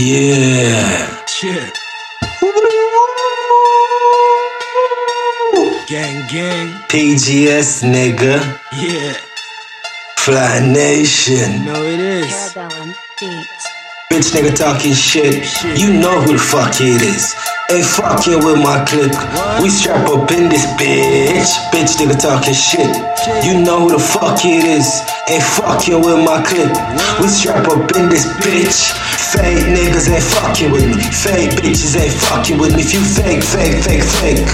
Yeah. Shit. Gang, gang. PGS nigga. Yeah. Fly Nation. No, it is. Bitch nigga talking shit. You know who the fuck it is. Ain't fucking with my clique. We strap up in this bitch. Bitch nigga talking shit. You know who the fuck it is. Ain't fucking with my clique. We strap up in this bitch. Fake niggas ain't fucking with me. Fake bitches ain't fucking with me. If you fake, fake, fake, fake.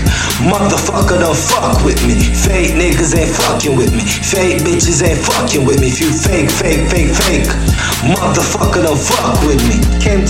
Motherfucker don't fuck with me. Fake niggas ain't fucking with me. Fake bitches ain't fucking with me. If you fake, fake, fake, fake. Motherfucker don't fuck with me.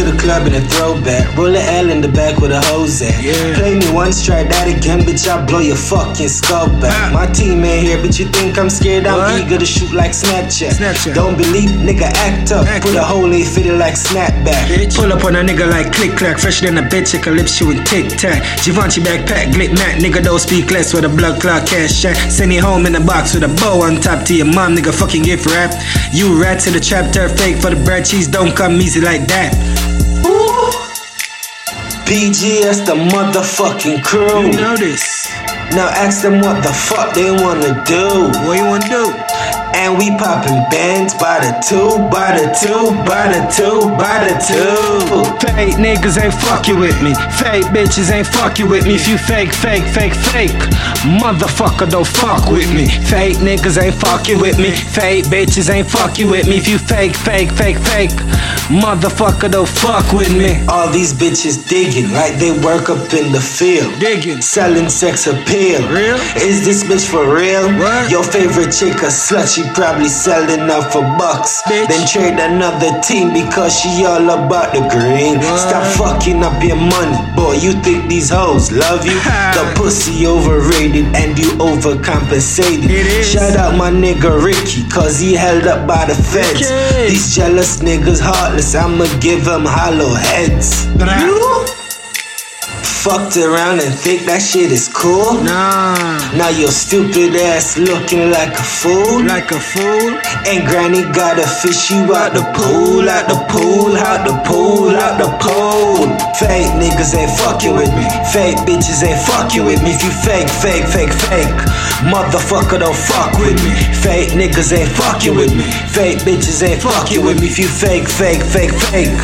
To the club in a throwback. Roll a L in the back with a hose at. Yeah. Play me once, try that again, bitch. I blow your fucking skull back. Ah. My team ain't here, but you think I'm scared? I'm What? eager to shoot like Snapchat. Snapchat. Don't believe, nigga, act up. Act Put a up. hole in fitted like snapback. Bitch. Pull up on a nigga like click clack, fresher than a bitch, lips chewing tic tac. Givenchy backpack, glip mat, nigga don't speak less with a blood clot cash shack. Send it home in a box with a bow on top to your mom, nigga fucking gift wrap. You rat to the trap, turf fake for the bread cheese, don't come easy like that. PGS, the motherfucking crew. You know this. Now ask them what the fuck they wanna do. What you wanna do? And we popping bands by the two, by the two, by the two, by the two. Fake niggas ain't fucking with me. Fake bitches ain't fucking with me. If you fake, fake, fake, fake, motherfucker don't fuck with me. Fake niggas ain't fucking with me. Fake bitches ain't fucking with me. If you fake, fake, fake, fake, motherfucker don't fuck with me. All these bitches digging like they work up in the field. Digging. Selling sex appeal. Real? Is this bitch for real? What? Your favorite chick a slut, she probably selling out for bucks. Bitch. Then trade another team because she all about the green. What? Stop fucking up your money, boy. You think these hoes love you? the pussy overrated and you overcompensated. It is. Shout out my nigga Ricky, cause he held up by the feds. Ricky. These jealous niggas heartless, I'ma give them hollow heads. You? Fucked around and think that shit is cool? Nah, Now your stupid ass looking like a fool. like a fool. And granny gotta fish you out the pool, out the pool, out the pool, out the pool. Fake niggas ain't fucking with me. Fake bitches ain't fucking with me. If you fake, fake, fake, fake, motherfucker don't fuck with me. Fake niggas ain't fucking with me. Fake bitches ain't fucking with me. If you fake, fake, fake, fake,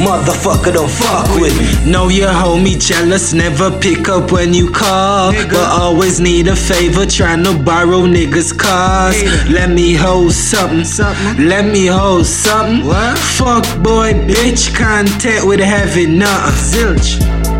motherfucker don't fuck with me. Know your homie jealous, never pick up when you call. Nigga. But always need a favor, tryna borrow niggas' cars. Let me hold something, Something? Let me hold something. What? Fuck boy, bitch, content with having nothing. Zilch.